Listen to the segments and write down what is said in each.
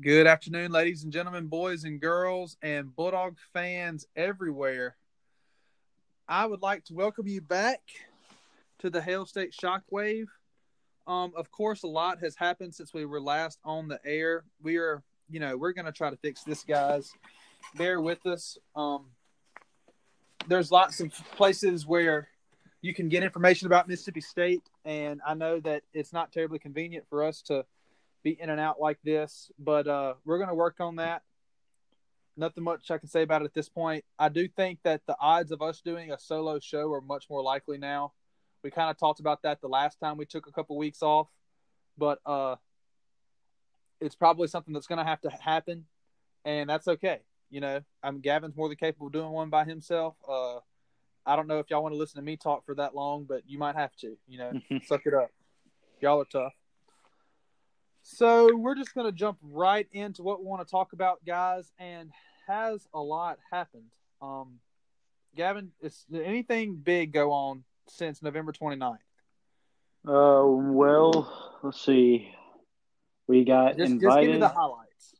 Good afternoon, ladies and gentlemen, boys and girls, and Bulldog fans everywhere. I would like to welcome you back to the Hail State Shockwave. Um, of course, a lot has happened since we were last on the air. We are, you know, we're going to try to fix this, guys. Bear with us. Um, there's lots of places where you can get information about Mississippi State, and I know that it's not terribly convenient for us to be in and out like this, but uh, we're going to work on that. Nothing much I can say about it at this point. I do think that the odds of us doing a solo show are much more likely now. We kind of talked about that the last time we took a couple weeks off, but uh, it's probably something that's going to have to happen, and that's okay. You know, I'm Gavin's more than capable of doing one by himself. Uh, I don't know if y'all want to listen to me talk for that long, but you might have to. You know, suck it up. Y'all are tough. So we're just going to jump right into what we want to talk about, guys. And has a lot happened? Um, Gavin, is anything big go on since November 29th? Uh, well, let's see. We got Just, invited. just give me the highlights.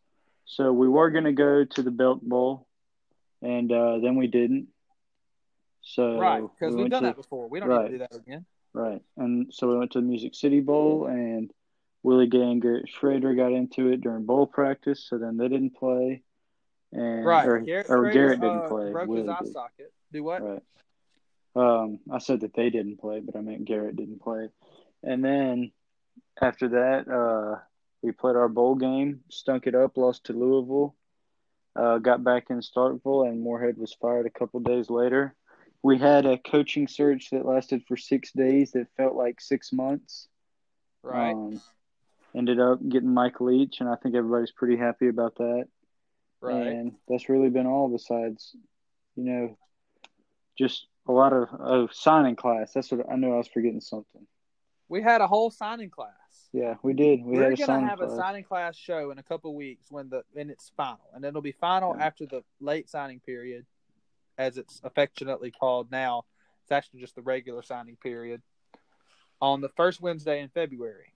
So we were going to go to the Belk Bowl, and uh, then we didn't. So right, because we we've done to- that before. We don't right. need to do that again. Right, and so we went to the Music City Bowl, and Willie Garrett Shrader got into it during bowl practice. So then they didn't play, and Right. or, Garrett, or Shrader, Garrett didn't uh, play. Broke Willie his eye did. socket. Do what? Right. Um, I said that they didn't play, but I meant Garrett didn't play. And then after that, uh, we played our bowl game, stunk it up, lost to Louisville, uh, got back in Starkville, and Moorhead was fired a couple days later. We had a coaching search that lasted for six days that felt like six months. Right. Um, ended up getting Mike Leach, and I think everybody's pretty happy about that. right. And that's really been all besides, you know, just a lot of oh, signing class. That's what I knew I was forgetting something. We had a whole signing class. Yeah, we did. We We're had a gonna signing have class. a signing class show in a couple weeks when the when it's final, and it'll be final Yeah. after the late signing period, as it's affectionately called now. It's actually just the regular signing period on the first Wednesday in February.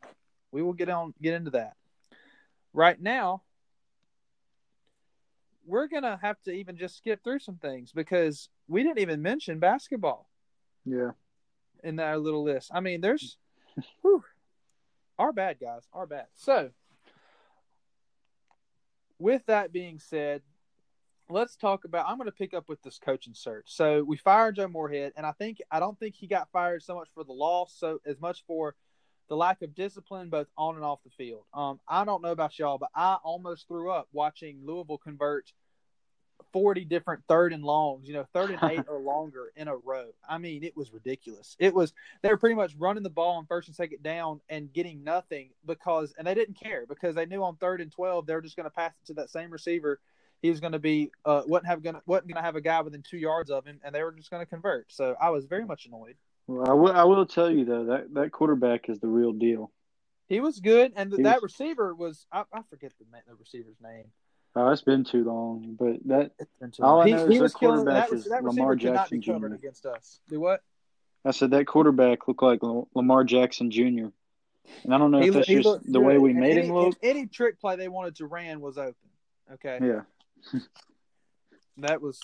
We will get on get into that. Right now, we're gonna have to even just skip through some things because we didn't even mention basketball Yeah, in our little list. I mean, there's whew, our bad guys, our bad. So, with that being said, let's talk about. I'm going to pick up with this coaching search. So we fired Joe Moorhead, and I think I don't think he got fired so much for the loss, so as much for the lack of discipline both on and off the field. Um, I don't know about y'all, but I almost threw up watching Louisville convert 40 different third and longs, you know, third and eight or longer in a row. I mean, it was ridiculous. It was they were pretty much running the ball on first and second down and getting nothing because and they didn't care because they knew on third and 12 they were just going to pass it to that same receiver. He was going to be uh wasn't have gonna wasn't going to have a guy within 2 yards of him and they were just going to convert. So I was very much annoyed. Well, I will. I will tell you though that that quarterback is the real deal. He was good and He that was- receiver was I, I forget the ma- the receiver's name. Oh, it's been too long, but that All I know he, is he that was killing quarterback that, is that Lamar receiver not be Jackson Jr.. against us. Do what? I said that quarterback looked like Lamar Jackson Jr. And I don't know He if that's just the way we And made any, him look. Any trick play they wanted to ran was open. Okay, Yeah, that was.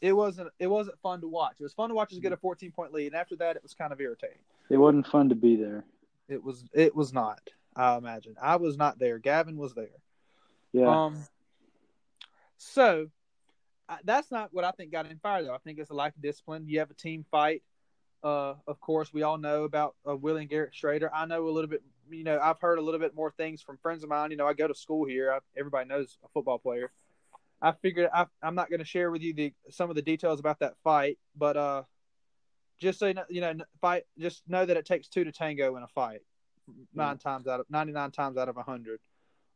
It wasn't. It wasn't fun to watch. It was fun to watch us get a 14 point lead, and after that, it was kind of irritating. it wasn't fun to be there. It was. It was not. I imagine. I was not there. Gavin was there. Yeah, Um. So, I, that's not what I think got him fired. Though I think it's a lack of discipline. You have a team fight. Uh, of course, we all know about uh, Willie and Garrett Shrader. I know a little bit. You know, I've heard a little bit more things from friends of mine. You know, I go to school here. I, everybody knows a football player. I figured I, I'm not going to share with you the some of the details about that fight, but uh, just so you know, you know, fight. Just know that it takes two to tango in a fight. Nine times out of ninety nine times out of a hundred.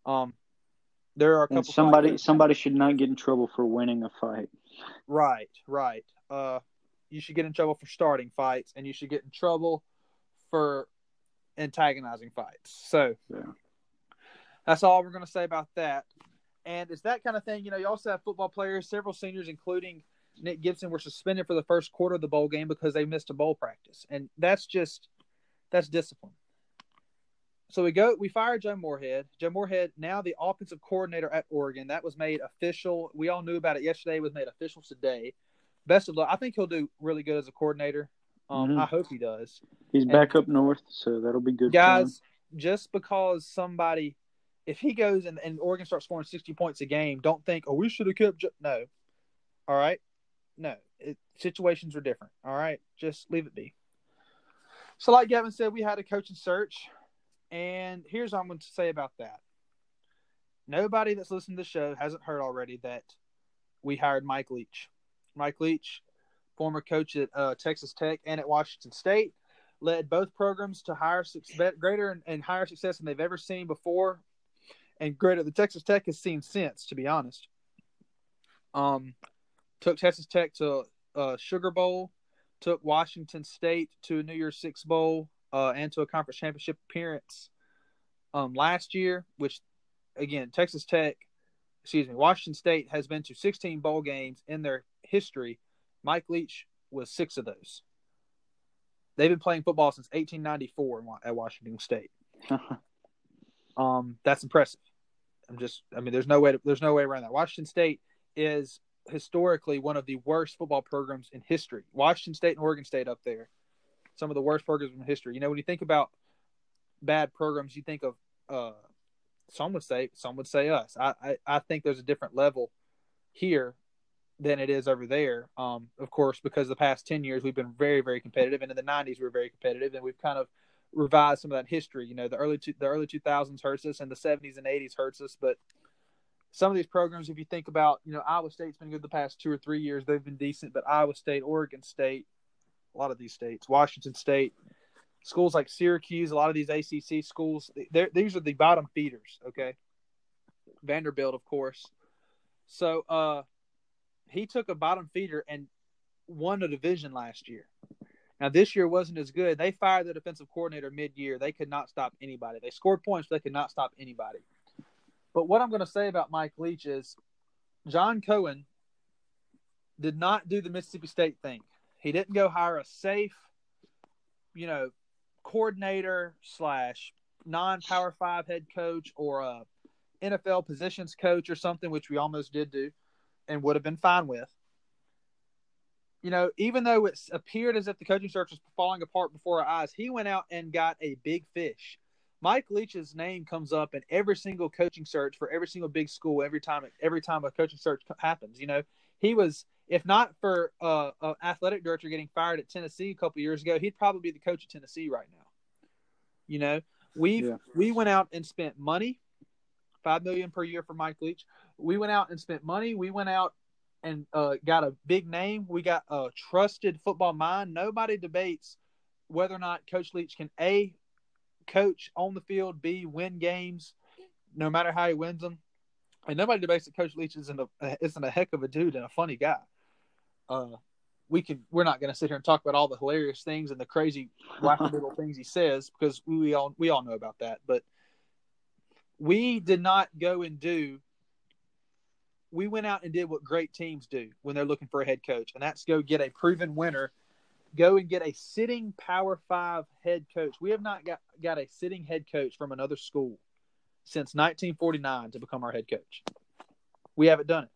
Um, there are a couple. and somebody fights- somebody should not get in trouble for winning a fight. Right, right. Uh, you should get in trouble for starting fights, and you should get in trouble for antagonizing fights. So, Yeah. that's all we're going to say about that. And it's that kind of thing. You know, you also have football players, several seniors, including Nick Gibson, were suspended for the first quarter of the bowl game because they missed a bowl practice, and that's just that's discipline. so we go, we fire Joe Moorhead. Joe Moorhead, now the offensive coordinator at Oregon. That was made official. We all knew about it yesterday. It was made official today. Best of luck. I think he'll do really good as a coordinator. Um, Mhm. I hope he does. He's And- back up north, so that'll be good. Guys, just because somebody, if he goes and, and Oregon starts scoring 60 points a game, don't think, oh, we should have kept. Jo-. No. All right. No. It, situations are different. All right. Just leave it be. So, like Gavin said, we had a coaching search. And here's what I'm going to say about that. Nobody that's listened to the show hasn't heard already that we hired Mike Leach. Mike Leach, former coach at uh, Texas Tech and at Washington State, led both programs to higher greater and, and higher success than they've ever seen before, and greater than Texas Tech has seen since. To be honest, um, took Texas Tech to a Sugar Bowl, took Washington State to a New Year's Six Bowl, uh, and to a conference championship appearance um, last year. Which, again, Texas Tech, excuse me, Washington State has been to 16 bowl games in their history. Mike Leach was six of those. They've been playing football since 1894 at Washington State. Um, that's impressive. I'm just, I mean, there's no way, to, there's no way around that. Washington State is historically one of the worst football programs in history. Washington State and Oregon State up there, some of the worst programs in history. You know, when you think about bad programs, you think of, uh, some would say, some would say us. I, I, I think there's a different level here than it is over there. Um, of course, because the past 10 years we've been very, very competitive. And in the 90s, we were very competitive. And we've kind of revised some of that history. You know, the early, two, the early 2000s hurts us and the 70s and 80s hurts us. But some of these programs, if you think about, you know, Iowa State's been good the past two or three years. They've been decent. But Iowa State, Oregon State, a lot of these states, Washington State, schools like Syracuse, a lot of these ACC schools, these are the bottom feeders, okay? Vanderbilt, of course. So, uh, he took a bottom feeder and won a division last year. Now this year wasn't as good. They fired the defensive coordinator mid-year. They could not stop anybody. They scored points, but they could not stop anybody. But what I'm going to say about Mike Leach is John Cohen did not do the Mississippi State thing. He didn't go hire a safe, you know, coordinator slash non-power five head coach or a NFL positions coach or something, which we almost did do and would have been fine with. You know, even though it appeared as if the coaching search was falling apart before our eyes, he went out and got a big fish. Mike Leach's name comes up in every single coaching search for every single big school every time every time a coaching search happens. You know, he was if not for uh, an athletic director getting fired at Tennessee a couple years ago, he'd probably be the coach of Tennessee right now. You know, we Yeah. we went out and spent money, five million per year for Mike Leach. We went out and spent money. We went out and uh, got a big name. We got a trusted football mind. Nobody debates whether or not Coach Leach can a coach on the field, b win games, no matter how he wins them. And nobody debates that Coach Leach isn't a isn't a heck of a dude and a funny guy. Uh, we can we're not going to sit here and talk about all the hilarious things and the crazy wacky little things he says because we all we all know about that. But we did not go and do. We went out and did what great teams do when they're looking for a head coach, and that's go get a proven winner. Go and get a sitting Power Five head coach. We have not got, got a sitting head coach from another school since 1949 to become our head coach. We haven't done it.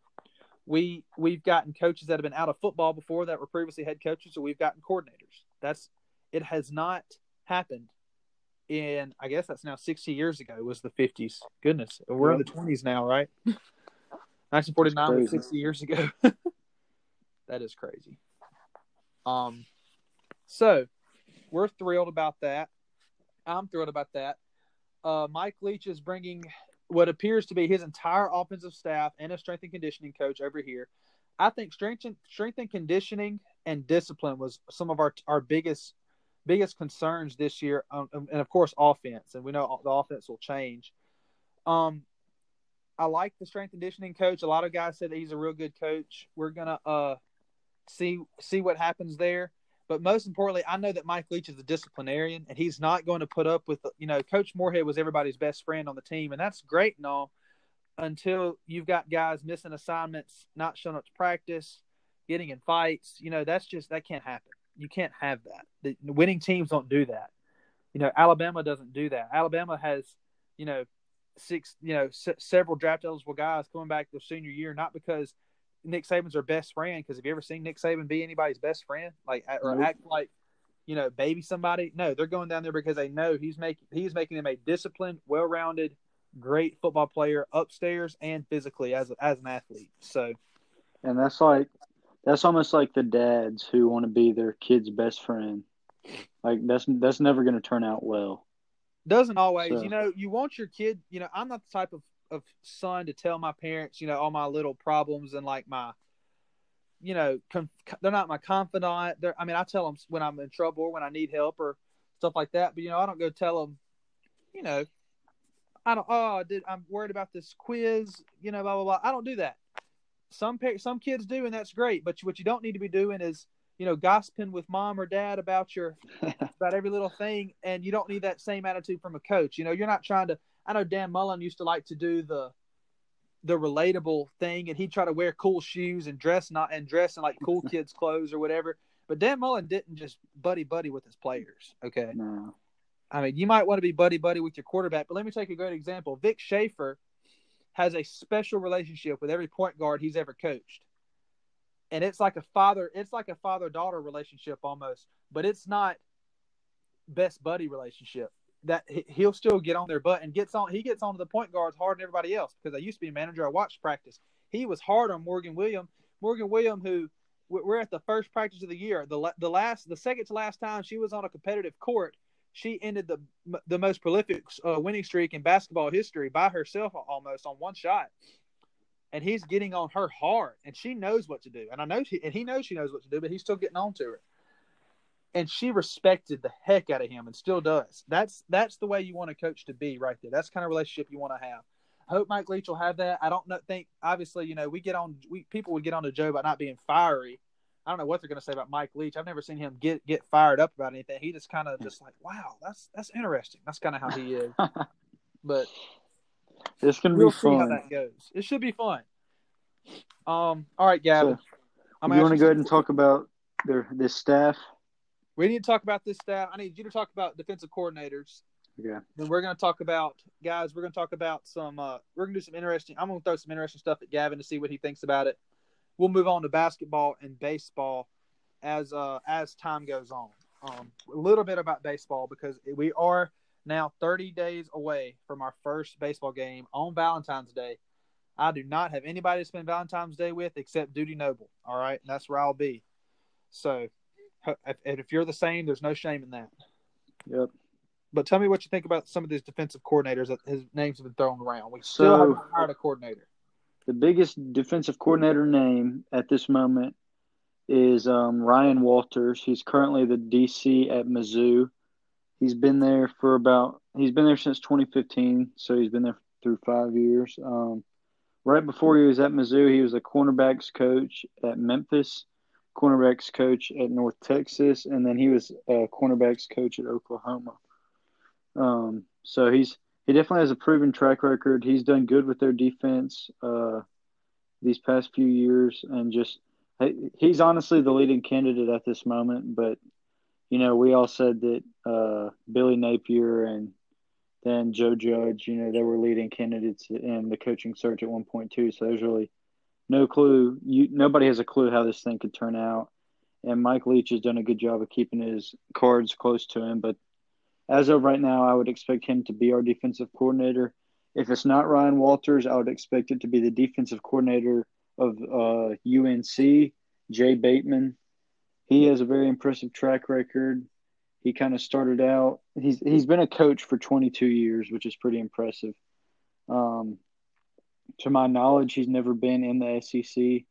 We we've gotten coaches that have been out of football before that were previously head coaches, so we've gotten coordinators. That's it has not happened in I guess that's now 60 years ago was the 50s. Goodness, we're in the 20s now, right? 1949 was 60 years ago. that is crazy. Um, so we're thrilled about that. I'm thrilled about that. Uh, Mike Leach is bringing what appears to be his entire offensive staff and a strength and conditioning coach over here. I think strength and, strength and conditioning and discipline was some of our our biggest biggest concerns this year, um, and of course offense. And we know the offense will change. Um, I like the strength conditioning coach. A lot of guys said that he's a real good coach. We're gonna uh see see what happens there. But most importantly, I know that Mike Leach is a disciplinarian, and he's not going to put up with you know Coach Moorhead was everybody's best friend on the team, and that's great and all until you've got guys missing assignments, not showing up to practice, getting in fights. You know that's just that can't happen. You can't have that. The winning teams don't do that. You know, Alabama doesn't do that. Alabama has, you know, six, you know, several draft eligible guys coming back their senior year, not because Nick Saban's their best friend. Because have you ever seen Nick Saban be anybody's best friend, like or Nope. act like, you know, baby somebody? No, they're going down there because they know he's making he's making them a disciplined, well-rounded, great football player upstairs and physically as as an athlete. So And that's like that's almost like the dads who want to be their kid's best friend. Like that's that's never going to turn out well. Doesn't always you know you want your kid you know i'm not the type of, of son to tell my parents you know all my little problems and like my you know com- they're not my confidant. They're i mean i tell them when i'm in trouble or when i need help or stuff like that but you know i don't go tell them you know i don't oh did i'm worried about this quiz you know blah blah blah. I don't do that. Some par- some kids do and that's great but what you don't need to be doing is you know gossiping with mom or dad about your about every little thing, and you don't need that same attitude from a coach. You know, you're not trying to. I know Dan Mullen used to like to do the the relatable thing, and he'd try to wear cool shoes and dress not and dress in like cool kids' clothes or whatever. But Dan Mullen didn't just buddy buddy with his players. Okay, No. I mean, you might want to be buddy buddy with your quarterback, but let me take a great example. Vic Schaefer has a special relationship with every point guard he's ever coached. And it's like a father, it's like a father daughter relationship almost, but it's not best buddy relationship. That he- he'll still get on their butt and gets on. He gets onto the point guards harder than everybody else because I used to be a manager. I watched practice. He was hard on Morgan William. Morgan William, who we- we're at the first practice of the year. The the last, the second to last time she was on a competitive court, she ended the the most prolific uh, winning streak in basketball history by herself almost on one shot. And he's getting on her hard, and she knows what to do. And I know she, and he knows she knows what to do, but he's still getting on to her. And she respected the heck out of him, and still does. That's that's the way you want a coach to be, right there. That's the kind of relationship you want to have. I hope Mike Leach will have that. I don't know, think obviously, you know, we get on we people would get on to Joe about not being fiery. I don't know what they're going to say about Mike Leach. I've never seen him get get fired up about anything. He just kind of just like, wow, that's that's interesting. That's kind of how he is. But It's to we'll be see how that goes. It should be fun. Um. All right, Gavin. So, I'm you want to go ahead and talk about their this staff? We need to talk about this staff. I need you to talk about defensive coordinators. Yeah. Then we're going to talk about guys. We're going to talk about some. Uh, we're going to do some interesting. I'm going to throw some interesting stuff at Gavin to see what he thinks about it. We'll move on to basketball and baseball as uh, as time goes on. Um, a little bit about baseball because we are now 30 days away from our first baseball game on Valentine's Day. I do not have anybody to spend Valentine's Day with except Dudy Noble. All right, and that's where I'll be. So, if, if you're the same, there's no shame in that. Yep. But tell me what you think about some of these defensive coordinators that his names have been thrown around. We still So- haven't hired a coordinator. The biggest defensive coordinator name at this moment is um, Ryan Walters. He's currently the DC at Mizzou. He's been there for about he's been there since 2015, so he's been there through five years. Um, right before he was at Mizzou, he was a cornerbacks coach at Memphis, cornerbacks coach at North Texas, and then he was a cornerbacks coach at Oklahoma. Um, so he's he definitely has a proven track record. He's done good with their defense uh, these past few years, and just he's honestly the leading candidate at this moment. But you know, we all said that uh, Billy Napier and then Joe Judge, you know, they were leading candidates in the coaching search at one point too. So there's really no clue. You nobody has a clue how this thing could turn out. And Mike Leach has done a good job of keeping his cards close to him, but as of right now, I would expect him to be our defensive coordinator. If it's not Ryan Walters, I would expect it to be the defensive coordinator of uh, UNC, Jay Bateman. He has a very impressive track record. He kind of started out. He's he's been a coach for 22 years, which is pretty impressive. Um, to my knowledge, he's never been in the SEC,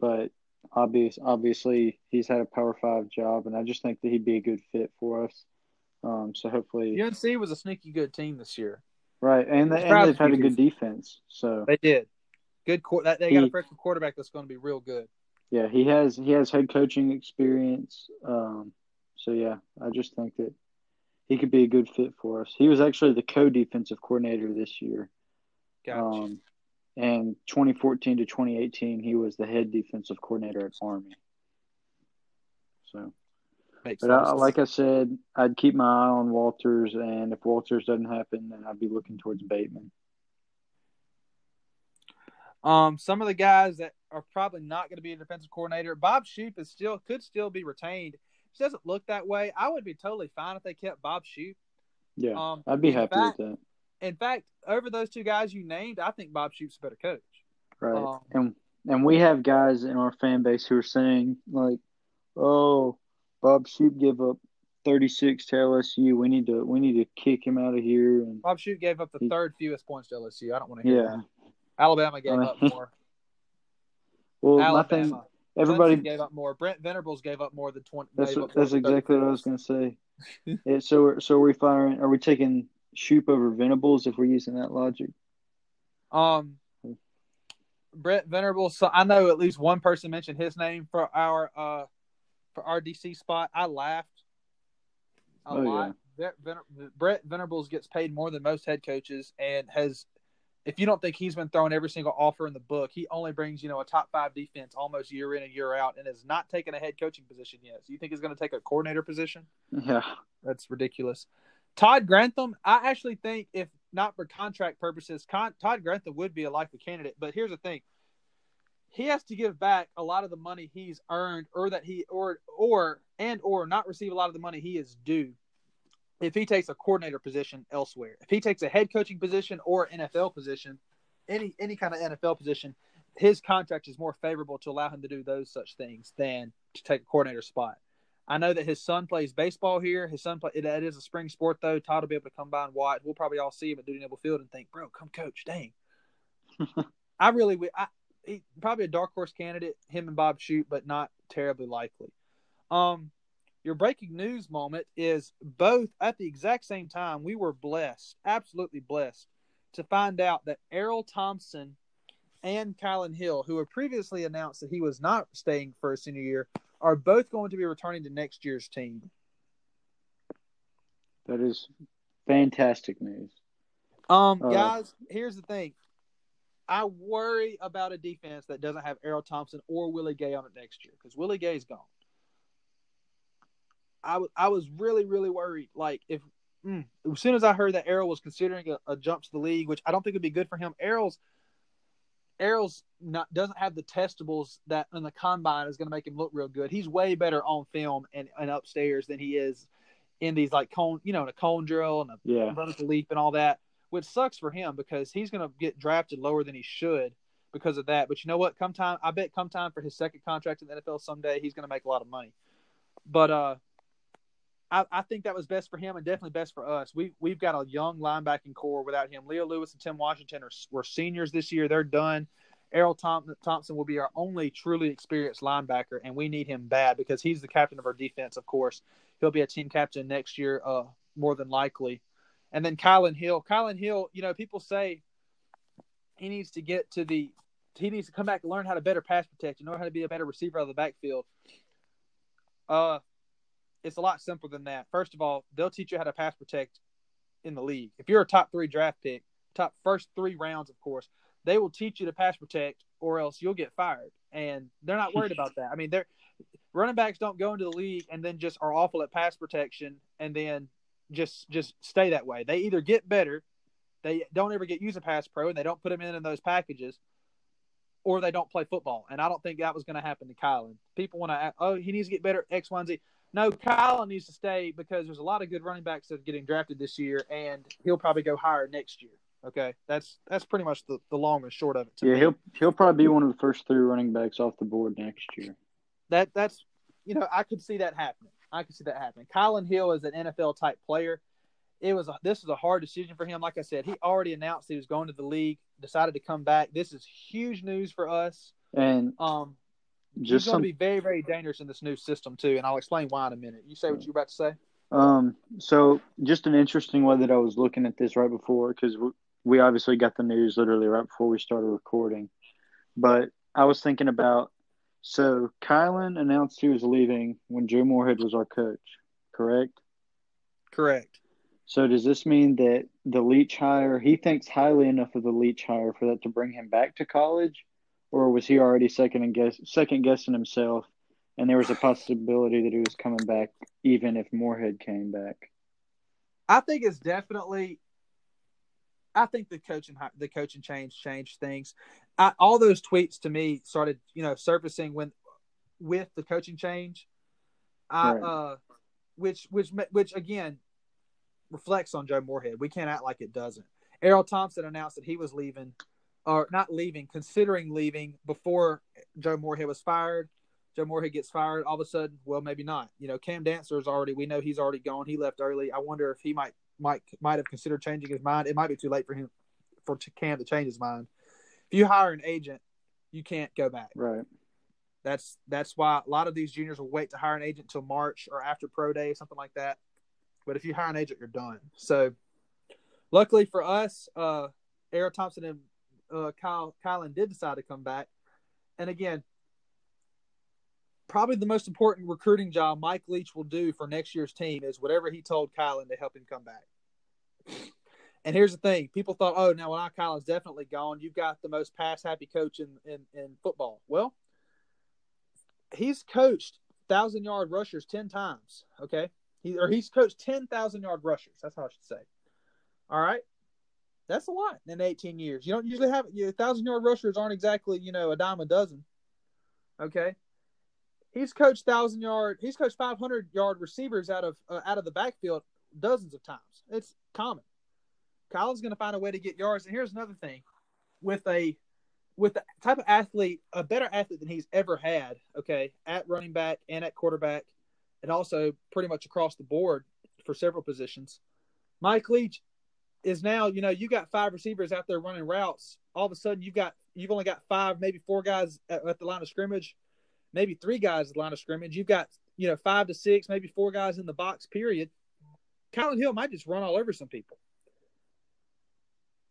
but obvious obviously he's had a Power Five job, and I just think that he'd be a good fit for us. Um, so hopefully, UNC was a sneaky good team this year. right, and, they, and they've had a good defense. So They did. Good. That, they got a freshman quarterback that's going to be real good. Yeah, he has he has head coaching experience. Um, so yeah, I just think that he could be a good fit for us. He was actually the co-defensive coordinator this year. Gotcha. Um, and 2014 to 2018, he was the head defensive coordinator at Army. So, Makes But I, like I said, I'd keep my eye on Walters, and if Walters doesn't happen, then I'd be looking towards Bateman. Um, some of the guys that are probably not going to be a defensive coordinator, Bob Shoop is still could still be retained. It doesn't look that way. I would be totally fine if they kept Bob Shoop. Yeah, Um, I'd be happy fact- with that. In fact, over those two guys you named, I think Bob Shoop's a better coach. Right. Um, and and we have guys in our fan base who are saying like, "Oh, Bob Shoop give up 36 to LSU. We need to we need to kick him out of here." And Bob Shoop gave up the He- third fewest points to LSU. I don't want to hear yeah, that. Alabama gave up more. well, Alabama. thing, everybody, Clemson gave up more. Brent Venables gave up more than twenty. that's up that's exactly what I was gonna say. yeah, so we're- so are we firing? Are we taking Shoop over Venables if we're using that logic? Um, Brett Venables. So I know at least one person mentioned his name for our uh for our DC spot. I laughed a Oh, lot. Ven- Brett Venables gets paid more than most head coaches, and has. If you don't think he's been throwing every single offer in the book, he only brings you know a top five defense almost year in and year out, and has not taken a head coaching position yet. So you think he's going to take a coordinator position? Yeah, That's ridiculous. Todd Grantham, I actually think if not for contract purposes, Con- Todd Grantham would be a likely candidate. But here's the thing: he has to give back a lot of the money he's earned, or that he or or and or not receive a lot of the money he is due. If he takes a coordinator position elsewhere, if he takes a head coaching position or NFL position, any any kind of NFL position, his contract is more favorable to allow him to do those such things than to take a coordinator spot. I know that his son plays baseball here. His son play that is a spring sport though. Todd will be able to come by and watch. We'll probably all see him at Dudy Noble Field and think, "Bro, come coach." Dang. I really would. I he, probably a dark horse candidate. Him and Bob Shoop, but not terribly likely. Um, your breaking news moment is both at the exact same time. We were blessed, absolutely blessed, to find out that Errol Thompson and Kylan Hill, who had previously announced that he was not staying for a senior year, are both going to be returning to next year's team. that is fantastic news. Um, Uh, guys, here's the thing. I worry about a defense that doesn't have Errol Thompson or Willie Gay on it next year because Willie Gay's gone. I was I was really really worried. Like if mm, as soon as I heard that Errol was considering a, a jump to the league, which I don't think would be good for him. Errol's Errol's not doesn't have the testables that in the combine is going to make him look real good. He's way better on film and, and upstairs than he is in these like cone, you know, in a cone drill and a Yeah, vertical leap and all that, which sucks for him because he's going to get drafted lower than he should because of that. But you know what? Come time, I bet come time for his second contract in the NFL someday, he's going to make a lot of money. But uh, I, I think that was best for him and definitely best for us. We we've got a young linebacking core without him. Leo Lewis and Tim Washington are were seniors this year. They're done. Errol Thom- Thompson will be our only truly experienced linebacker, and we need him bad because he's the captain of our defense. Of course, he'll be a team captain next year, uh, more than likely. And then Kylan Hill. Kylan Hill, you know, people say he needs to get to the he needs to come back and learn how to better pass protect and know how to be a better receiver out of the backfield. Uh it's a lot simpler than that. First of all, they'll teach you how to pass protect in the league. If you're a top three draft pick, top first three rounds, of course, they will teach you to pass protect or else you'll get fired. And they're not worried about that. I mean, they're running backs don't go into the league and then just are awful at pass protection and then just just stay that way. They either get better, they don't ever get used a pass pro, and they don't put them in in those packages, or they don't play football. And I don't think that was going to happen to Kylan. People want to, oh, he needs to get better X, Y, and Z. No, Kylan needs to stay because there's a lot of good running backs that are getting drafted this year, and he'll probably go higher next year. Okay, that's that's pretty much the, the long and short of it. To yeah, me. he'll he'll probably be one of the first three running backs off the board next year. that that's you know I could see that happening. I could see that happening. Kylan Hill is an NFL type player. It was a, this was a hard decision for him. Like I said, he already announced he was going to the league. Decided to come back. This is huge news for us. And Um, just going to be very very dangerous in this new system too. And I'll explain why in a minute. You say what you're about to say. Um, so just an interesting way that I was looking at this right before, because we, we obviously got the news literally right before we started recording, but I was thinking about so Kylan announced he was leaving when Joe Moorhead was our coach, correct? Correct. So does this mean that the Leach hire he thinks highly enough of the Leach hire for that to bring him back to college, or was he already second and guess second guessing himself and there was a possibility that he was coming back even if Moorhead came back. I think it's definitely. I think the coaching the coaching change changed things. I, all those tweets to me started, you know, surfacing when with the coaching change. I, Right. uh, which which which again reflects on Joe Moorhead. We can't act like it doesn't. Errol Thompson announced that he was leaving, or not leaving, considering leaving before Joe Moorhead was fired. Joe Moorhead gets fired. All of a sudden, well, maybe not. You know, Cam Dantzler is already. We know he's already gone. He left early. I wonder if he might might might have considered changing his mind. It might be too late for him for Cam to change his mind. If you hire an agent, you can't go back. Right. That's that's why a lot of these juniors will wait to hire an agent until March or after pro day, something like that. But if you hire an agent, you're done. So, luckily for us, uh, Errol Thompson and uh, Kyle Kylan did decide to come back. And again, probably the most important recruiting job Mike Leach will do for next year's team is whatever he told Kylan to help him come back. And here's the thing: people thought, "Oh, now well, now Kylan's definitely gone. You've got the most pass happy coach in, in in football." Well, he's coached thousand yard rushers ten times. Okay, he or he's coached ten thousand yard rushers. That's how I should say. All right, that's a lot in eighteen years. You don't usually have you thousand yard rushers aren't exactly you know a dime a dozen. Okay, he's coached thousand yard. He's coached five hundred yard receivers out of uh, out of the backfield dozens of times. It's common. Kyle's going to find a way to get yards. And here's another thing: with a with the type of athlete, a better athlete than he's ever had, okay, at running back and at quarterback, and also pretty much across the board for several positions. Mike Leach is now, you know, you got five receivers out there running routes. All of a sudden, you've got you've only got five, maybe four guys at, at the line of scrimmage, maybe three guys at the line of scrimmage. You've got you know five to six, maybe four guys in the box. Period. Colin Hill might just run all over some people.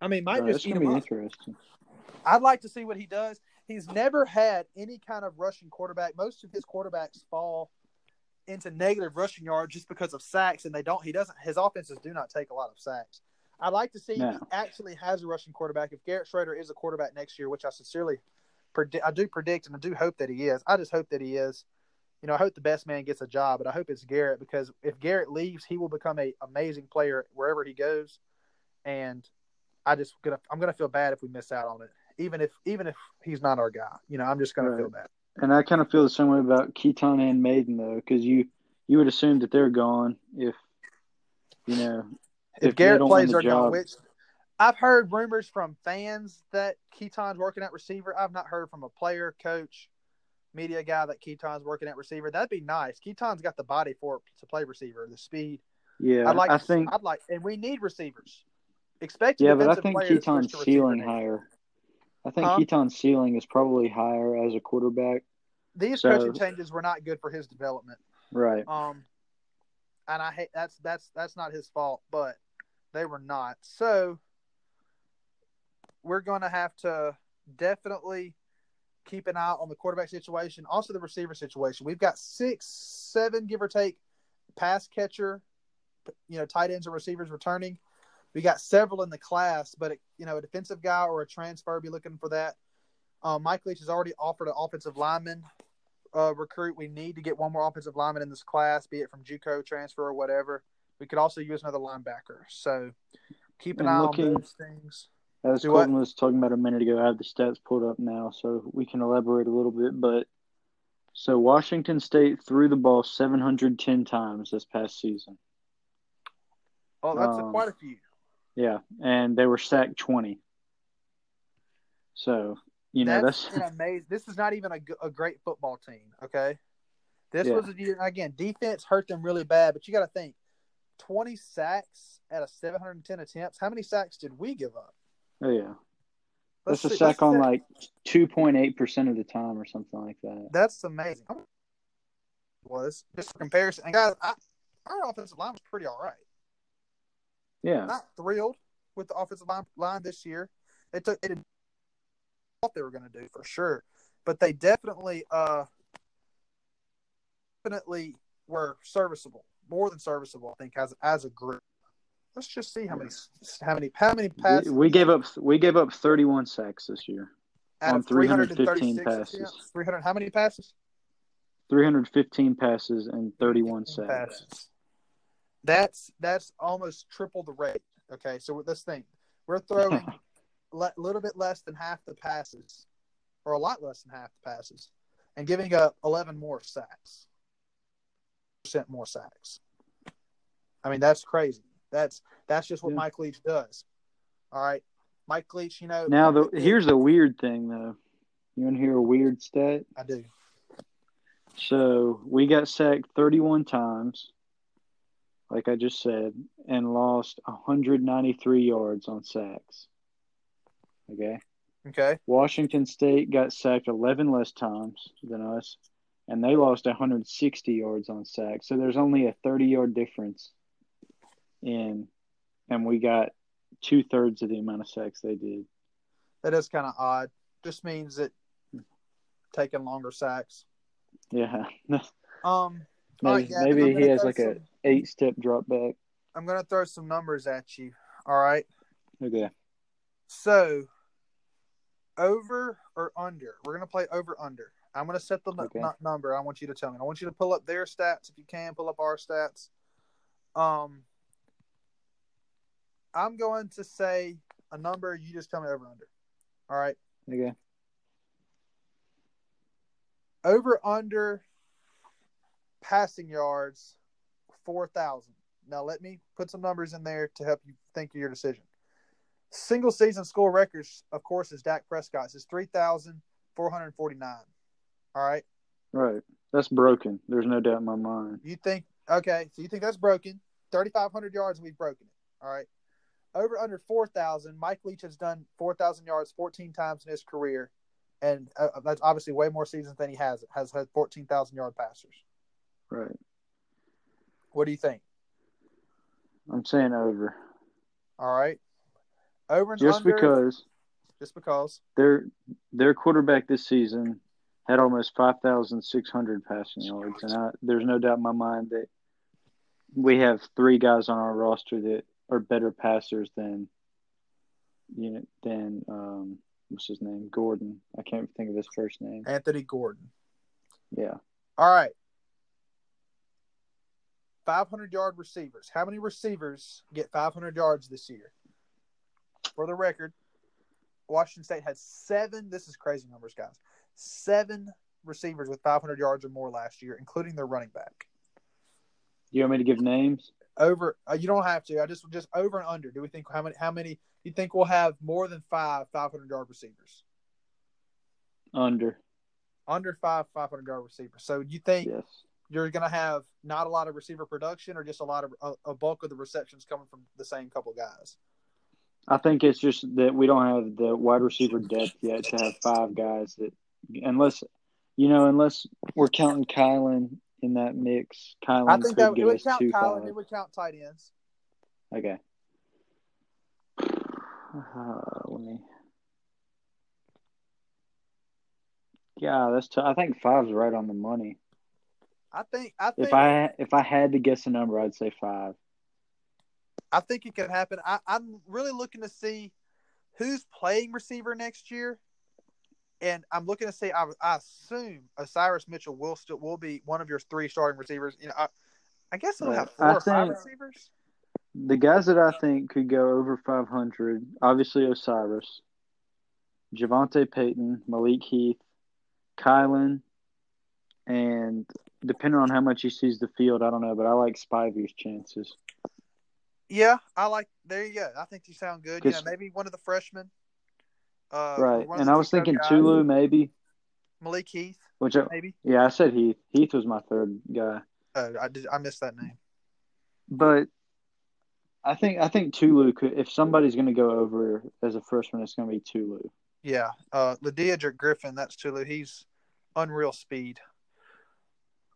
I mean, might Right, just eat gonna be up. interesting. I'd like to see what he does. He's never had any kind of rushing quarterback. Most of his quarterbacks fall into negative rushing yards just because of sacks, and they don't. He doesn't. His offenses do not take a lot of sacks. I'd like to see if he actually has a rushing quarterback. If Garrett Shrader is a quarterback next year, which I sincerely, I do predict, and I do hope that he is. I just hope that he is. You know, I hope the best man gets a job, but I hope it's Garrett because if Garrett leaves, he will become a amazing player wherever he goes, and I just gonna I'm gonna feel bad if we miss out on it, even if even if he's not our guy. You know, I'm just gonna Right. feel bad. And I kind of feel the same way about Keaton and Maiden though, because you you would assume that they're gone if you know If, If Garrett plays the our gone, which I've heard rumors from fans that Keaton's working at receiver. I've not heard from a player, coach, media guy that Keaton's working at receiver. That'd be nice. Keaton's got the body for to play receiver, the speed. yeah I'd like. I to- think I'd like, and we need receivers. Expect yeah, but I think Keaton's switch to receiver ceiling higher. I think Huh? Keaton's ceiling is probably higher as a quarterback. These So- coaching changes were not good for his development. Right. Um, and I hate that's that's that's not his fault, but they were not. So we're going to have to definitely keep an eye on the quarterback situation, also the receiver situation. We've got six, seven, give or take, pass catcher, you know, tight ends or receivers returning. We got several in the class, but you know, a defensive guy or a transfer, be looking for that. Um, Mike Leach has already offered an offensive lineman uh, recruit. We need to get one more offensive lineman in this class, be it from JUCO transfer or whatever. We could also use another linebacker. So keep an And eye looking- on those things. As Do what? Colton was talking about a minute ago, I have the stats pulled up now, so we can elaborate a little bit. But so Washington State threw the ball 710 times this past season. Oh, that's Um, quite a few. Yeah, and they were sacked 20. So you know that's, that's, an amazing. This is not even a great football team. Okay, this Yeah. was again. Defense hurt them really bad, but you got to think, twenty sacks out of seven hundred and ten attempts. How many sacks did we give up? oh yeah, Let's that's a sack on like 2.8 percent of the time or something like that. That's amazing. Was just for comparison, and guys, I, our offensive line was pretty all right. Yeah, Not thrilled with the offensive line, line this year. They took they did what they were going to do for sure, but they definitely uh definitely were serviceable, more than serviceable. I think as as a group. Let's just see how many how many how many passes we, gave up we gave up 31 sacks this year. out on 315 336 passes. attempts. 300 how many passes? 315 passes and 31 sacks. passes. That's that's almost triple the rate. Okay, so let's think. We're throwing a little bit less than half the passes, or a lot less than half the passes, and giving up 11 more sacks. Percent more sacks. I mean, that's crazy. That's that's just what Yeah. Mike Leach does. All right, Mike Leach. You know. Now, the here's the weird thing, though. You want to hear a weird stat? I do. So we got sacked 31 times, like I just said, and lost 193 yards on sacks. Okay. Okay. Washington State got sacked 11 less times than us, and they lost 160 yards on sacks. So there's only a 30 yard difference in, and we got two thirds of the amount of sacks they did. That is kind of odd. Just means that taking longer sacks. Yeah. Um. maybe right, I'm maybe he has like a eight step drop back. I'm gonna throw some numbers at you. All right. Okay. So, over or under? We're gonna play over under. I'm gonna set the Okay. nu- number. I want you to tell me. I want you to pull up their stats if you can. Pull up our stats. Um, I'm going to say a number. You just tell me over under. All right. Okay. Over under passing yards, four thousand. Now let me put some numbers in there to help you think of your decision. Single season score records, of course, is Dak Prescott's is three thousand four hundred forty nine. All right. Right. That's broken. There's no doubt in my mind. You think okay, so you think that's broken. Thirty five hundred yards, we've broken it. All right. Over under four thousand, Mike Leach has done four thousand yards fourteen times in his career, and uh, that's obviously way more seasons than he has. Has had fourteen thousand yard passers. Right. What do you think? I'm saying over. All right. Over and Just under, because just because. their their quarterback this season had almost 5,600 passing yards, and I, there's no doubt in my mind that we have three guys on our roster that are better passers than you know than um what's his name Gordon. I can't think of his first name. Anthony Gordon. Yeah. All right. 500 yard receivers. How many receivers get 500 yards this year? For the record, Washington State had seven. This is crazy numbers, guys. Seven receivers with 500 yards or more last year, including their running back. Do you want me to give names? Over. Uh, you don't have to. I just just over and under. Do we think how many? How many? You think we'll have more than five 500 yard receivers? Under. Under five 500 yard receivers. So you think Yes. you're going to have not a lot of receiver production or just a lot of a, a bulk of the receptions coming from the same couple guys I think it's just that we don't have the wide receiver depth yet to have five guys that, unless, you know, unless we're counting Kylan in that mix. Kylan i think that it would count Kylan, five. it would count tight ends Okay. Uh, let me. Yeah, that's. T- I think five's right on the money. i think i think If I if I had to guess a number, I'd say five. i think it could happen I, i'm really looking to see who's playing receiver next year and i'm looking to see i, I assume osirus mitchell will still will be one of your three starting receivers. You know i, I guess they'll have four I or five receivers. The guys that I think could go over 500, obviously Osirus, JaVonta Payton, Malik Heath, Kylan, and depending on how much he sees the field, I don't know, but I like Spivey's chances. yeah i like there you go. I think you sound good. Yeah, maybe one of the freshmen uh, right. And I was thinking guys. Tulu maybe, malik heath which I, maybe yeah, I said Heath. Heath was my third guy. Oh, I did. I missed that name. But I think I think Tulu could if somebody's going to go over as a freshman, it's going to be Tulu. Yeah, uh, Griffin. That's Tulu. He's unreal speed.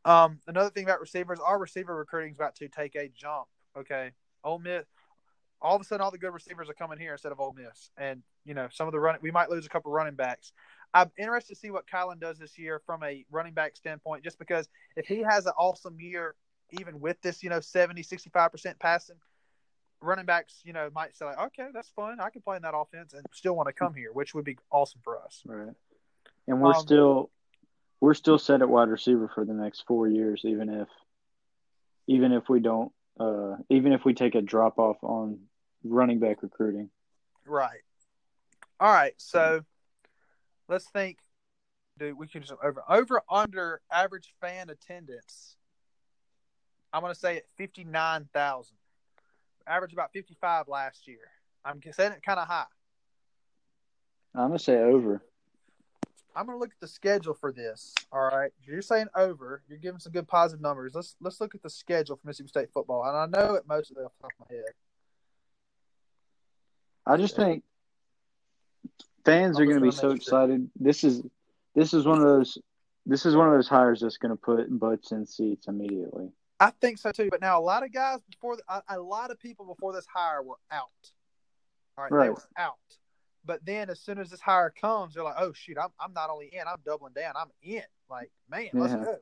Um, another thing about receivers, our receiver recruiting is about to take a jump. Okay, Ole Miss. All of a sudden, all the good receivers are coming here instead of Ole Miss, and you know some of the running. We might lose a couple running backs. I'm interested to see what Kylan does this year from a running back standpoint, just because if he has an awesome year, even with this, you know, 70, 65% passing, running backs, you know, might say, like, okay, that's fun. I can play in that offense and still want to come here, which would be awesome for us. Right. And we're Um, still we're still set at wide receiver for the next four years, even if even if we don't uh, even if we take a drop off on running back recruiting. Right. All right. So let's think. Dude, we can just over over under average fan attendance. I'm gonna say at fifty nine thousand. Average about fifty five last year. I'm saying it kind of high. I'm gonna say over. I'm gonna look at the schedule for this. All right, you're saying over. You're giving some good positive numbers. Let's let's look at the schedule for Mississippi State football, and I know it most of it off the top of my head. I just think fans I'm are going to be so excited. This is this is one of those this is one of those hires that's going to put butts in seats immediately. I think so too. But now a lot of guys before a, a lot of people before this hire were out. All right, they Right. were out. But then as soon as this hire comes, they're like, "Oh shoot, I'm I'm not only in, I'm doubling down. I'm in." Like, man, let's go.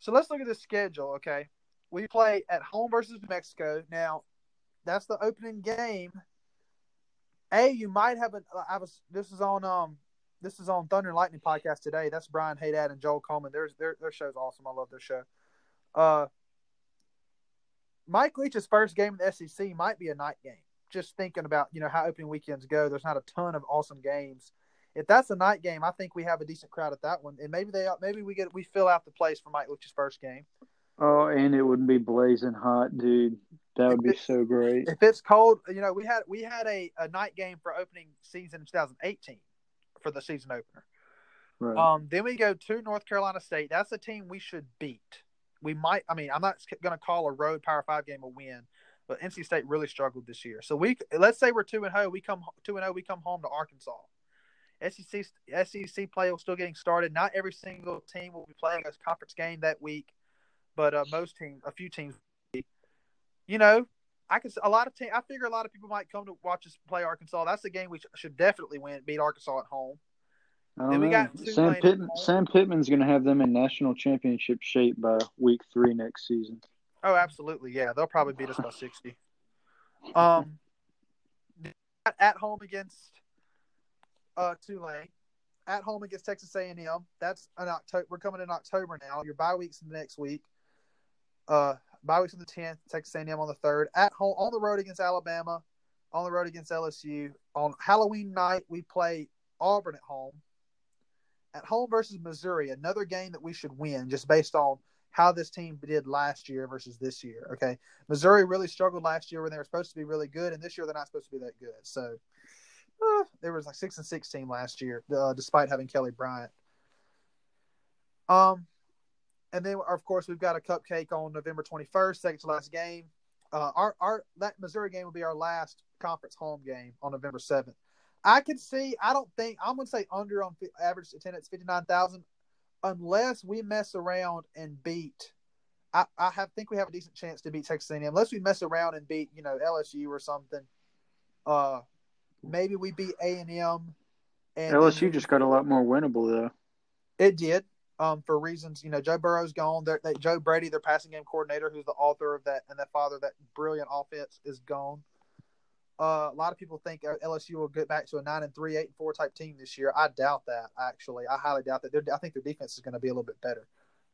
So let's look at the schedule. Okay, we play at home versus Mexico. Now, that's the opening game. A, you might have a. I was. This is on um. This is on Thunder and Lightning podcast today. That's Brian Haydad and Joel Coleman. Their their their show's awesome. I love their show. Uh, Mike Leach's first game in the SEC might be a night game. Just thinking about you know how opening weekends go. There's not a ton of awesome games. If that's a night game, I think we have a decent crowd at that one, and maybe they maybe we get we fill out the place for Mike Leach's first game. Oh, and it wouldn't be blazing hot, dude. That would be so great. If it's cold, you know we had we had a, a night game for opening season in 2018 for the season opener. Right. Um, then we go to North Carolina State. That's a team we should beat. We might. I mean, I'm not going to call a road Power Five game a win, but NC State really struggled this year. So we let's say we're two and zero. We come two and zero. We come home to Arkansas. SEC SEC play will still getting started. Not every single team will be playing a conference game that week, but uh, most teams, a few teams, you know, I can a lot of team. I figure a lot of people might come to watch us play Arkansas. That's a game we sh- should definitely win. Beat Arkansas at home. I don't then we know. got Sam Pittman. Sam Pittman's going to have them in national championship shape by week three next season. Oh, absolutely. Yeah, they'll probably beat us by sixty. Um, at home against uh Tulane, at home against Texas A and M. That's an October. We're coming in October now. Your bye weeks in the next week. Uh, bye weeks on the tenth. Texas A and M on the third. At home on the road against Alabama. On the road against LSU. On Halloween night, we play Auburn at home. At home versus Missouri, another game that we should win just based on how this team did last year versus this year. Okay. Missouri really struggled last year when they were supposed to be really good, and this year they're not supposed to be that good. So uh, there was like six and six team last year, uh, despite having Kelly Bryant. Um, and then of course we've got a cupcake on November twenty first, second to last game. Uh, our our that Missouri game will be our last conference home game on November seventh. I could see. I don't think I'm going to say under on fi- average attendance fifty nine thousand, unless we mess around and beat. I, I have think we have a decent chance to beat Texas A&M unless we mess around and beat you know LSU or something. Uh, maybe we beat A and M. And LSU just got a lot more winnable though. it did. Um, for reasons you know, Joe Burrow's gone. They're, they, Joe Brady, their passing game coordinator, who's the author of that and the father of that brilliant offense, is gone. Uh, a lot of people think LSU will get back to a nine and three, eight and four type team this year. I doubt that. Actually, I highly doubt that. I think their defense is going to be a little bit better,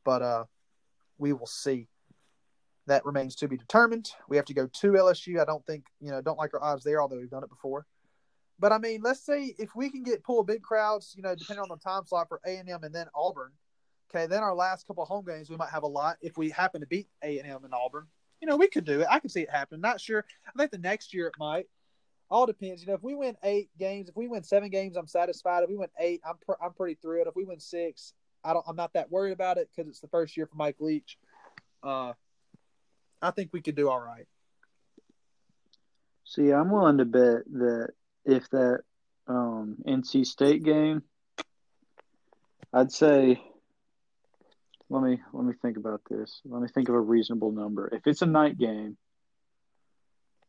but uh, we will see. That remains to be determined. We have to go to LSU. I don't think you know. Don't like our odds there, although we've done it before. But I mean, let's say if we can get pull big crowds, you know, depending on the time slot for A and M and then Auburn. Okay, then our last couple home games we might have a lot if we happen to beat A and M and Auburn. You know, we could do it. I can see it happen. Not sure. I think the next year it might. All depends. You know, if we win eight games, if we win seven games, I'm satisfied. If we win eight, I'm pr- I'm pretty thrilled. If we win six, I don't. I'm not that worried about it because it's the first year for Mike Leach. Uh, I think we could do all right. See, I'm willing to bet that if that um, NC State game, I'd say. Let me let me think about this. Let me think of a reasonable number. If it's a night game,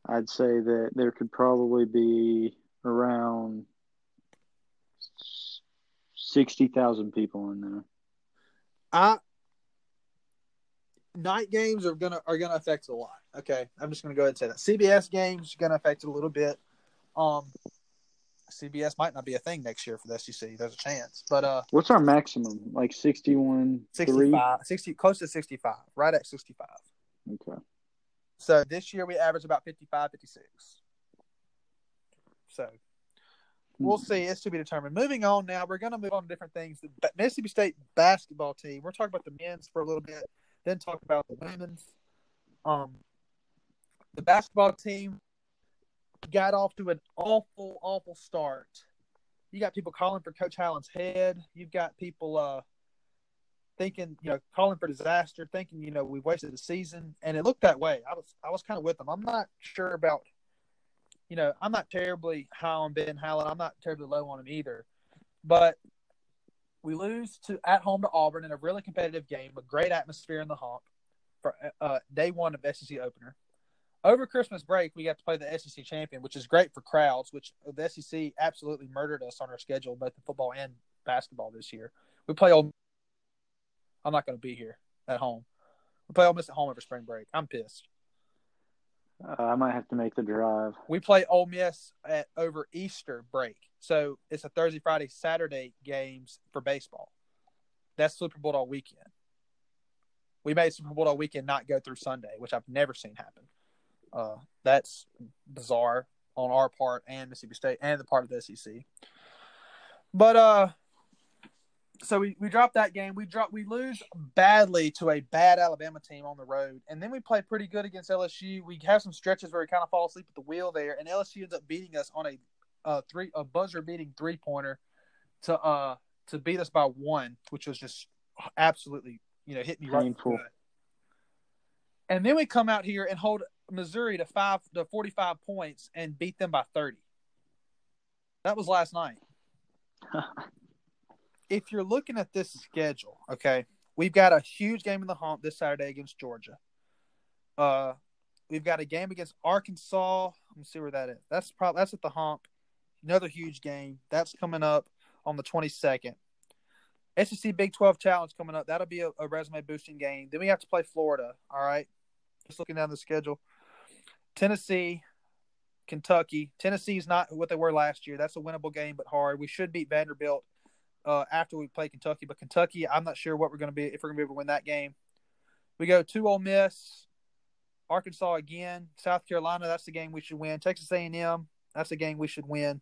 I'd say that there could probably be around sixty thousand people in there. I night games are gonna are gonna affect a lot. Okay, I'm just gonna go ahead and say that CBS games are gonna affect it a little bit. Um, CBS might not be a thing next year for the SEC. There's a chance, but uh, What's our maximum? Like 61 65, 60, close to 65, right at 65. Okay. So this year we average about 55, 56. So we'll see. It's to be determined. Moving on now, we're going to move on to different things. The Mississippi State basketball team. We're talking about the men's for a little bit, then talk about the women's. Um, the basketball team got off to an awful, awful start. You got people calling for Coach Howland's head. You've got people uh, thinking, you know, calling for disaster, thinking, you know, we've wasted the season, and it looked that way. I was, I was kind of with them. I'm not sure about, you know, I'm not terribly high on Ben Howland. I'm not terribly low on him either, but we lose to at home to Auburn in a really competitive game, a great atmosphere in the hump for uh, day one of SEC opener. Over Christmas break, we got to play the SEC champion, which is great for crowds. Which the SEC absolutely murdered us on our schedule, both the football and basketball this year. We play Ole. I'm not going to be here at home. We play Ole Miss at home over spring break. I'm pissed. Uh, I might have to make the drive. We play Ole Miss at over Easter break, so it's a Thursday, Friday, Saturday games for baseball. That's Super Bowl all weekend. We made Super Bowl all weekend not go through Sunday, which I've never seen happen. Uh, that's bizarre on our part and Mississippi State and the part of the SEC. But uh, so we, we dropped that game. We drop we lose badly to a bad Alabama team on the road, and then we play pretty good against LSU. We have some stretches where we kind of fall asleep at the wheel there, and LSU ends up beating us on a uh three a buzzer beating three pointer to uh to beat us by one, which was just absolutely you know hit me right in the Painful. gut. And then we come out here and hold Missouri to five to forty five points and beat them by thirty. That was last night. if you're looking at this schedule, okay, we've got a huge game in the hump this Saturday against Georgia. Uh, we've got a game against Arkansas. Let me see where that is. That's probably that's at the hump. Another huge game that's coming up on the 22nd. SEC Big 12 Challenge coming up. That'll be a, a resume boosting game. Then we have to play Florida. All right, just looking down the schedule. Tennessee, Kentucky. Tennessee's not what they were last year. That's a winnable game, but hard. We should beat Vanderbilt uh, after we play Kentucky, but Kentucky, I'm not sure what we're going to be if we're going to be able to win that game. We go to Ole Miss, Arkansas again, South Carolina. That's the game we should win. Texas A&M. That's a game we should win.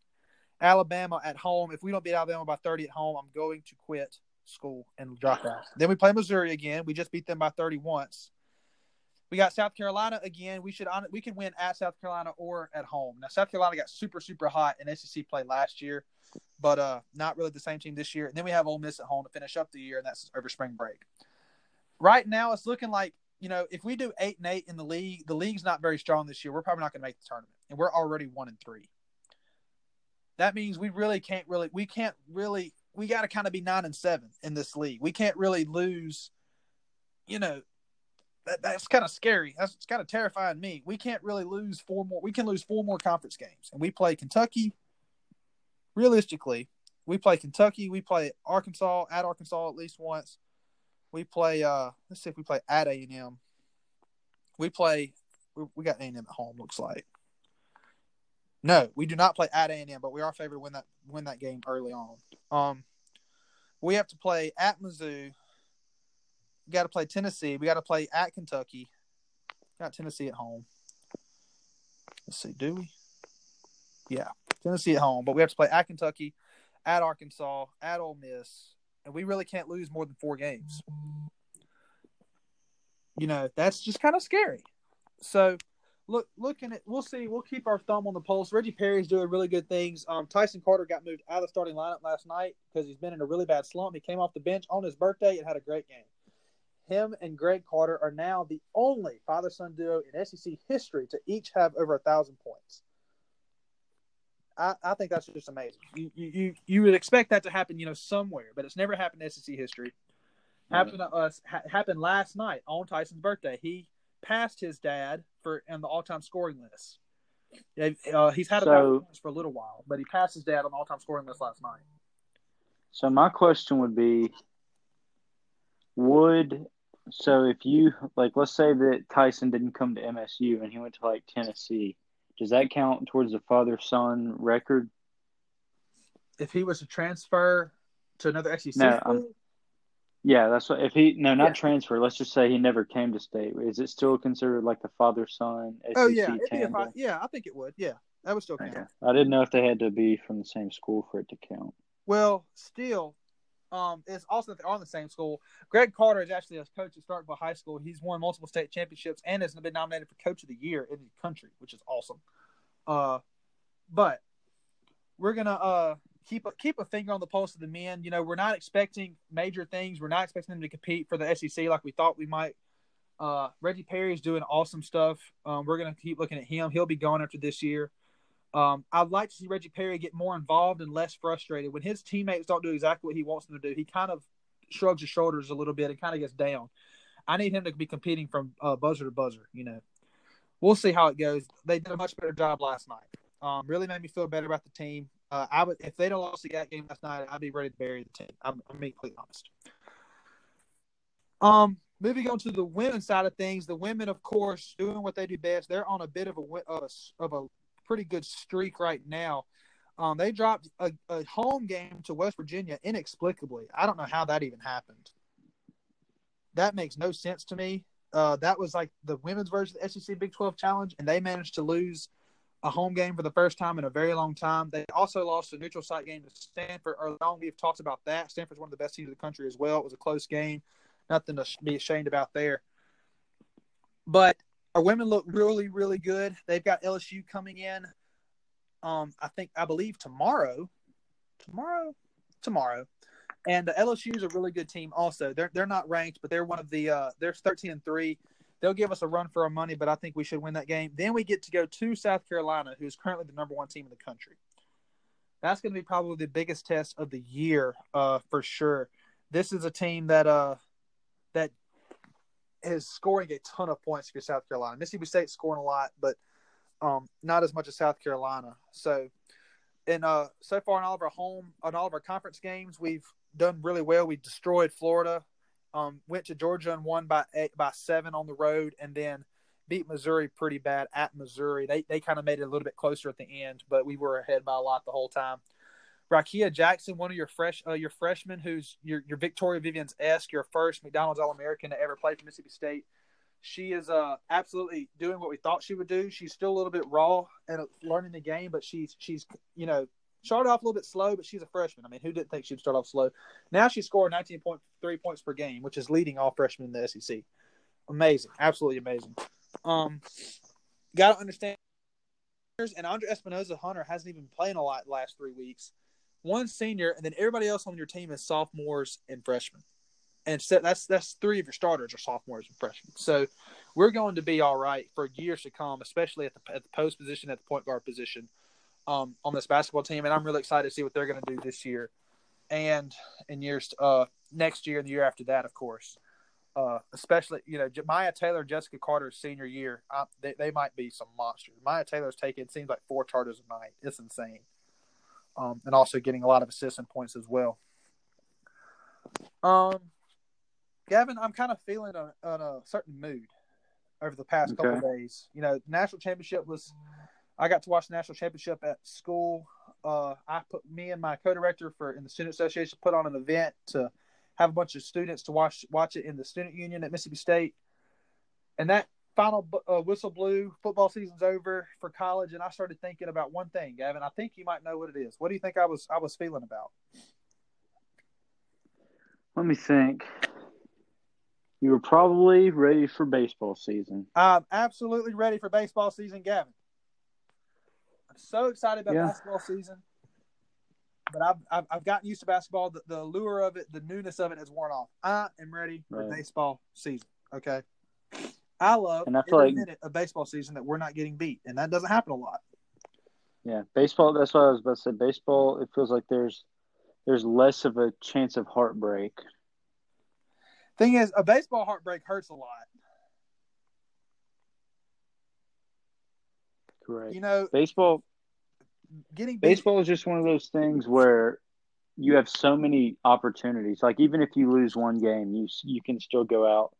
Alabama at home. If we don't beat Alabama by 30 at home, I'm going to quit school and drop out. Then we play Missouri again. We just beat them by 30 once. We got South Carolina again. We should we can win at South Carolina or at home. Now South Carolina got super super hot in SEC play last year, but uh not really the same team this year. And then we have Ole Miss at home to finish up the year, and that's over spring break. Right now, it's looking like you know if we do eight and eight in the league, the league's not very strong this year. We're probably not going to make the tournament, and we're already one and three. That means we really can't really we can't really we got to kind of be nine and seven in this league. We can't really lose. You know, that, that's kind of scary. That's kind of terrifying me. We can't really lose four more. We can lose four more conference games, and we play Kentucky. Realistically, we play Kentucky. We play Arkansas at Arkansas at least once. We play. uh Let's see if we play at A and M. We play. We, we got A and M at home. Looks like. No, we do not play at A and M, but we are favored to win that win that game early on. Um, we have to play at Mizzou. We got to play Tennessee. We got to play at Kentucky. Got Tennessee at home. Let's see, do we? Yeah, Tennessee at home, but we have to play at Kentucky, at Arkansas, at Ole Miss, and we really can't lose more than four games. You know, that's just kind of scary. So, look, looking at, we'll see. We'll keep our thumb on the pulse. Reggie Perry's doing really good things. Um, Tyson Carter got moved out of the starting lineup last night because he's been in a really bad slump. He came off the bench on his birthday and had a great game. Him and Greg Carter are now the only father son duo in SEC history to each have over a thousand points. I, I think that's just amazing. You, you you would expect that to happen, you know, somewhere, but it's never happened in SEC history. Happened to us. Ha- happened last night on Tyson's birthday. He passed his dad for on the all-time scoring list. Uh, he's had a So- for a little while, but he passed his dad on the all-time scoring list last night. So my question would be would so if you like let's say that Tyson didn't come to MSU and he went to like Tennessee, does that count towards the father son record? if he was to transfer to another SEC No, school, Yeah, that's what. If he no, not Yeah. transfer. Let's just say he never came to state. Is it still considered like the father son? oh yeah, it'd be a yeah, I think it would. Yeah, that would still count. Okay. I didn't know if they had to be from the same school for it to count. Well, still, um, it's also that they're on the same school. Greg Carter is actually a coach at Starkville High School. He's won multiple state championships and has been nominated for Coach of the Year in the country, which is awesome. Uh, but we're gonna uh keep a, keep a finger on the pulse of the men. You know, we're not expecting major things. We're not expecting them to compete for the SEC like we thought we might. Uh, Reggie Perry is doing awesome stuff. Um, we're gonna keep looking at him. He'll be gone after this year. Um, I'd like to see Reggie Perry get more involved and less frustrated. When his teammates don't do exactly what he wants them to do, he kind of shrugs his shoulders a little bit and kind of gets down. I need him to be competing from uh, buzzer to buzzer. You know, we'll see how it goes. They did a much better job last night. Um, really made me feel better about the team. Uh, I would if they don't lost the game last night, I'd be ready to bury the team. I'm, I'm being completely honest. Um, moving on to the women's side of things, the women, of course, doing what they do best. They're on a bit of a of a, of a pretty good streak right now. Um, they dropped a, a home game to West Virginia inexplicably. I don't know how that even happened. That makes no sense to me. Uh, that was like the women's version of the SEC Big 12 Challenge, and they managed to lose a home game for the first time in a very long time. They also lost a neutral site game to Stanford early on. We've talked about that. Stanford's one of the best teams in the country as well. It was a close game. Nothing to be ashamed about there. But our women look really, really good. They've got LSU coming in. Um, I think I believe tomorrow. Tomorrow, tomorrow, and the LSU is a really good team. Also, they're they're not ranked, but they're one of the uh, they're thirteen and three. They'll give us a run for our money, but I think we should win that game. Then we get to go to South Carolina, who's currently the number one team in the country. That's going to be probably the biggest test of the year, uh, for sure. This is a team that uh that is scoring a ton of points for South Carolina. Mississippi State's scoring a lot, but um, not as much as South Carolina. So, and uh, so far in all of our home, on all of our conference games, we've done really well. We destroyed Florida, um, went to Georgia and won by eight, by seven on the road, and then beat Missouri pretty bad at Missouri. They they kind of made it a little bit closer at the end, but we were ahead by a lot the whole time. Rickea Jackson, one of your fresh uh, your freshmen, who's your your Victoria Vivians esque, your first McDonald's All American to ever play for Mississippi State. She is uh, absolutely doing what we thought she would do. She's still a little bit raw and learning the game, but she's she's you know started off a little bit slow, but she's a freshman. I mean, who didn't think she'd start off slow? Now she's scored 19.3 points per game, which is leading all freshmen in the SEC. Amazing, absolutely amazing. Um, got to understand. And Andra Espinoza Hunter hasn't even playing a lot the last three weeks. One senior, and then everybody else on your team is sophomores and freshmen and so that's that's three of your starters are sophomores and freshmen. So we're going to be all right for years to come, especially at the at the post position, at the point guard position, um, on this basketball team. And I'm really excited to see what they're going to do this year, and in years uh next year and the year after that, of course. Uh, especially you know Myah Taylor, Jessika Carter's senior year, I, they they might be some monsters. Myah Taylor's taking it seems like four charters a night. It's insane. Um, and also getting a lot of assists and points as well. Um, Gavin, I'm kind of feeling a, on a certain mood over the past couple of days. You know, national championship was. I got to watch the national championship at school. Uh, I put me and my co-director for in the student association put on an event to have a bunch of students to watch watch it in the student union at Mississippi State, and that final uh, whistle blew. Football season's over for college, and I started thinking about one thing, Gavin. I think you might know what it is. What do you think I was I was feeling about? Let me think. You were probably ready for baseball season. I'm absolutely ready for baseball season, Gavin. I'm so excited about Yeah. basketball season, but I've, I've I've gotten used to basketball. The, the allure of it, the newness of it has worn off. I am ready for Right. baseball season. Okay, I love And I feel every like- minute of baseball season that we're not getting beat, and that doesn't happen a lot. Yeah, baseball. That's what I was about to say. Baseball. It feels like there's there's less of a chance of heartbreak. Thing is, a baseball heartbreak hurts a lot. Correct. You know, Baseball. getting beat. Baseball is just one of those things where you have so many opportunities. Like even if you lose one game, you you can still go out.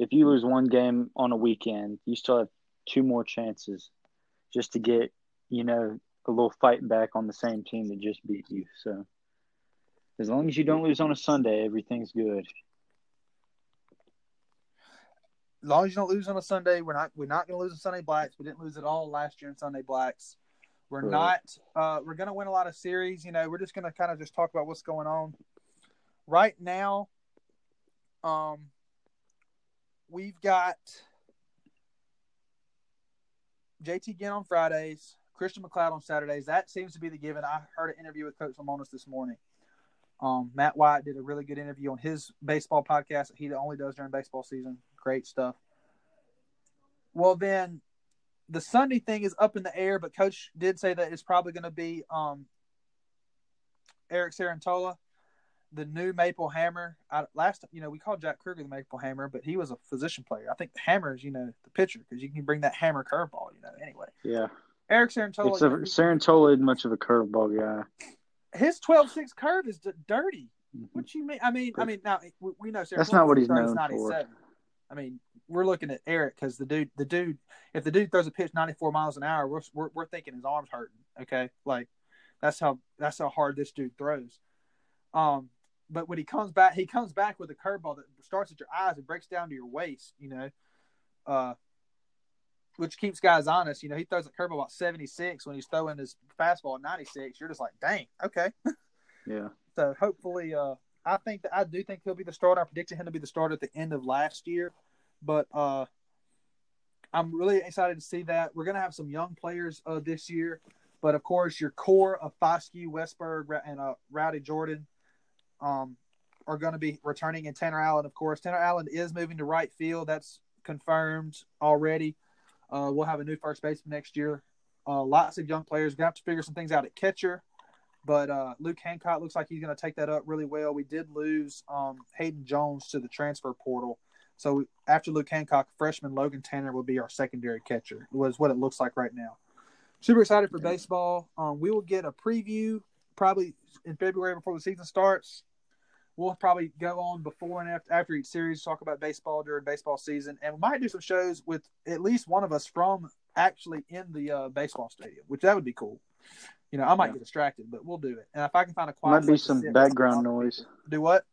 If you lose one game on a weekend, you still have two more chances just to get, you know, a little fight back on the same team that just beat you. So as long as you don't lose on a Sunday, everything's good. As long as you don't lose on a Sunday, we're not we're not going to lose on Sunday Blacks. We didn't lose at all last year in Sunday Blacks. We're Right. not. Uh, we're going to win a lot of series. You know, we're just going to kind of just talk about what's going on right now. Um, we've got JT Ginn on Fridays, Christian MacLeod on Saturdays. That seems to be the given. I heard an interview with Coach Lemonis this morning. Um, Matt White did a really good interview on his baseball podcast that he only does during baseball season. Great stuff. Well, then the Sunday thing is up in the air, but Coach did say that it's probably going to be um, Eric Cerantola, the new Maple Hammer. I, last, you know, we called Jack Kruger the Maple Hammer, but he was a position player. I think the Hammer is, you know, the pitcher because you can bring that hammer curveball. You know, anyway. Yeah. Eric Cerantola, Except Cerantola isn't much of a curveball guy. his 12-6 curve is d- dirty. What you mean? I mean, I mean. Now we, know That's not what he's known for. I mean, we're looking at Eric because the dude, the dude, if the dude throws a pitch 94 miles an hour, we're, we're we're thinking his arms hurting. Okay, like that's how that's how hard this dude throws. Um, but when he comes back, he comes back with a curveball that starts at your eyes and breaks down to your waist. You know, uh, which keeps guys honest. You know, he throws a curveball about 76 when he's throwing his fastball at 96. You're just like, dang, okay. Yeah. So hopefully, uh, I think that I do think he'll be the starter. I predicted him to be the starter at the end of last year, but uh, I'm really excited to see that. We're gonna have some young players uh, this year, but of course, your core of Foscue, Westburg, and uh, Rowdy Jordan um, are going to be returning, and Tanner Allen, of course. Tanner Allen is moving to right field. That's confirmed already. Uh, we'll have a new first baseman next year. Uh, lots of young players. Gonna have to figure some things out at catcher. But uh, Luke Hancock looks like he's going to take that up really well. We did lose um, Hayden Jones to the transfer portal. So after Luke Hancock, freshman Logan Tanner will be our secondary catcher, was what it looks like right now. Super excited for baseball. Um, we will get a preview probably in February before the season starts. We'll probably go on before and after, after each series, talk about baseball during baseball season, and we might do some shows with at least one of us from actually in the uh, baseball stadium, which that would be cool. You know, I might Yeah. get distracted, but we'll do it. And if I can find a quiet, Might be some background noise. Do what?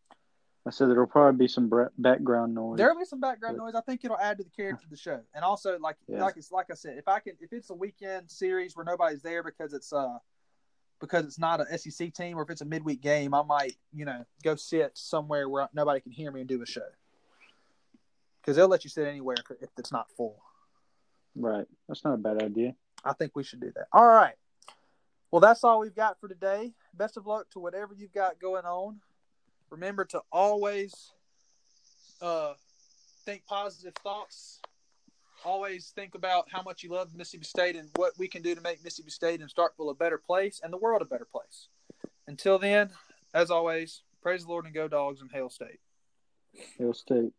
I said there'll probably be some background noise. There'll be some background noise. I think it'll add to the character of the show. And also, like Yeah. like it's like I said, if I can, if it's a weekend series where nobody's there because it's uh because it's not a SEC team or if it's a midweek game, I might you know go sit somewhere where nobody can hear me and do a show. Because they'll let you sit anywhere if- if it's not full. Right. That's not a bad idea. I think we should do that. All right. Well, that's all we've got for today. Best of luck to whatever you've got going on. Remember to always uh, think positive thoughts. Always think about how much you love Mississippi State and what we can do to make Mississippi State and Starkville a better place and the world a better place. Until then, as always, praise the Lord and go dogs and hail state. Hail State.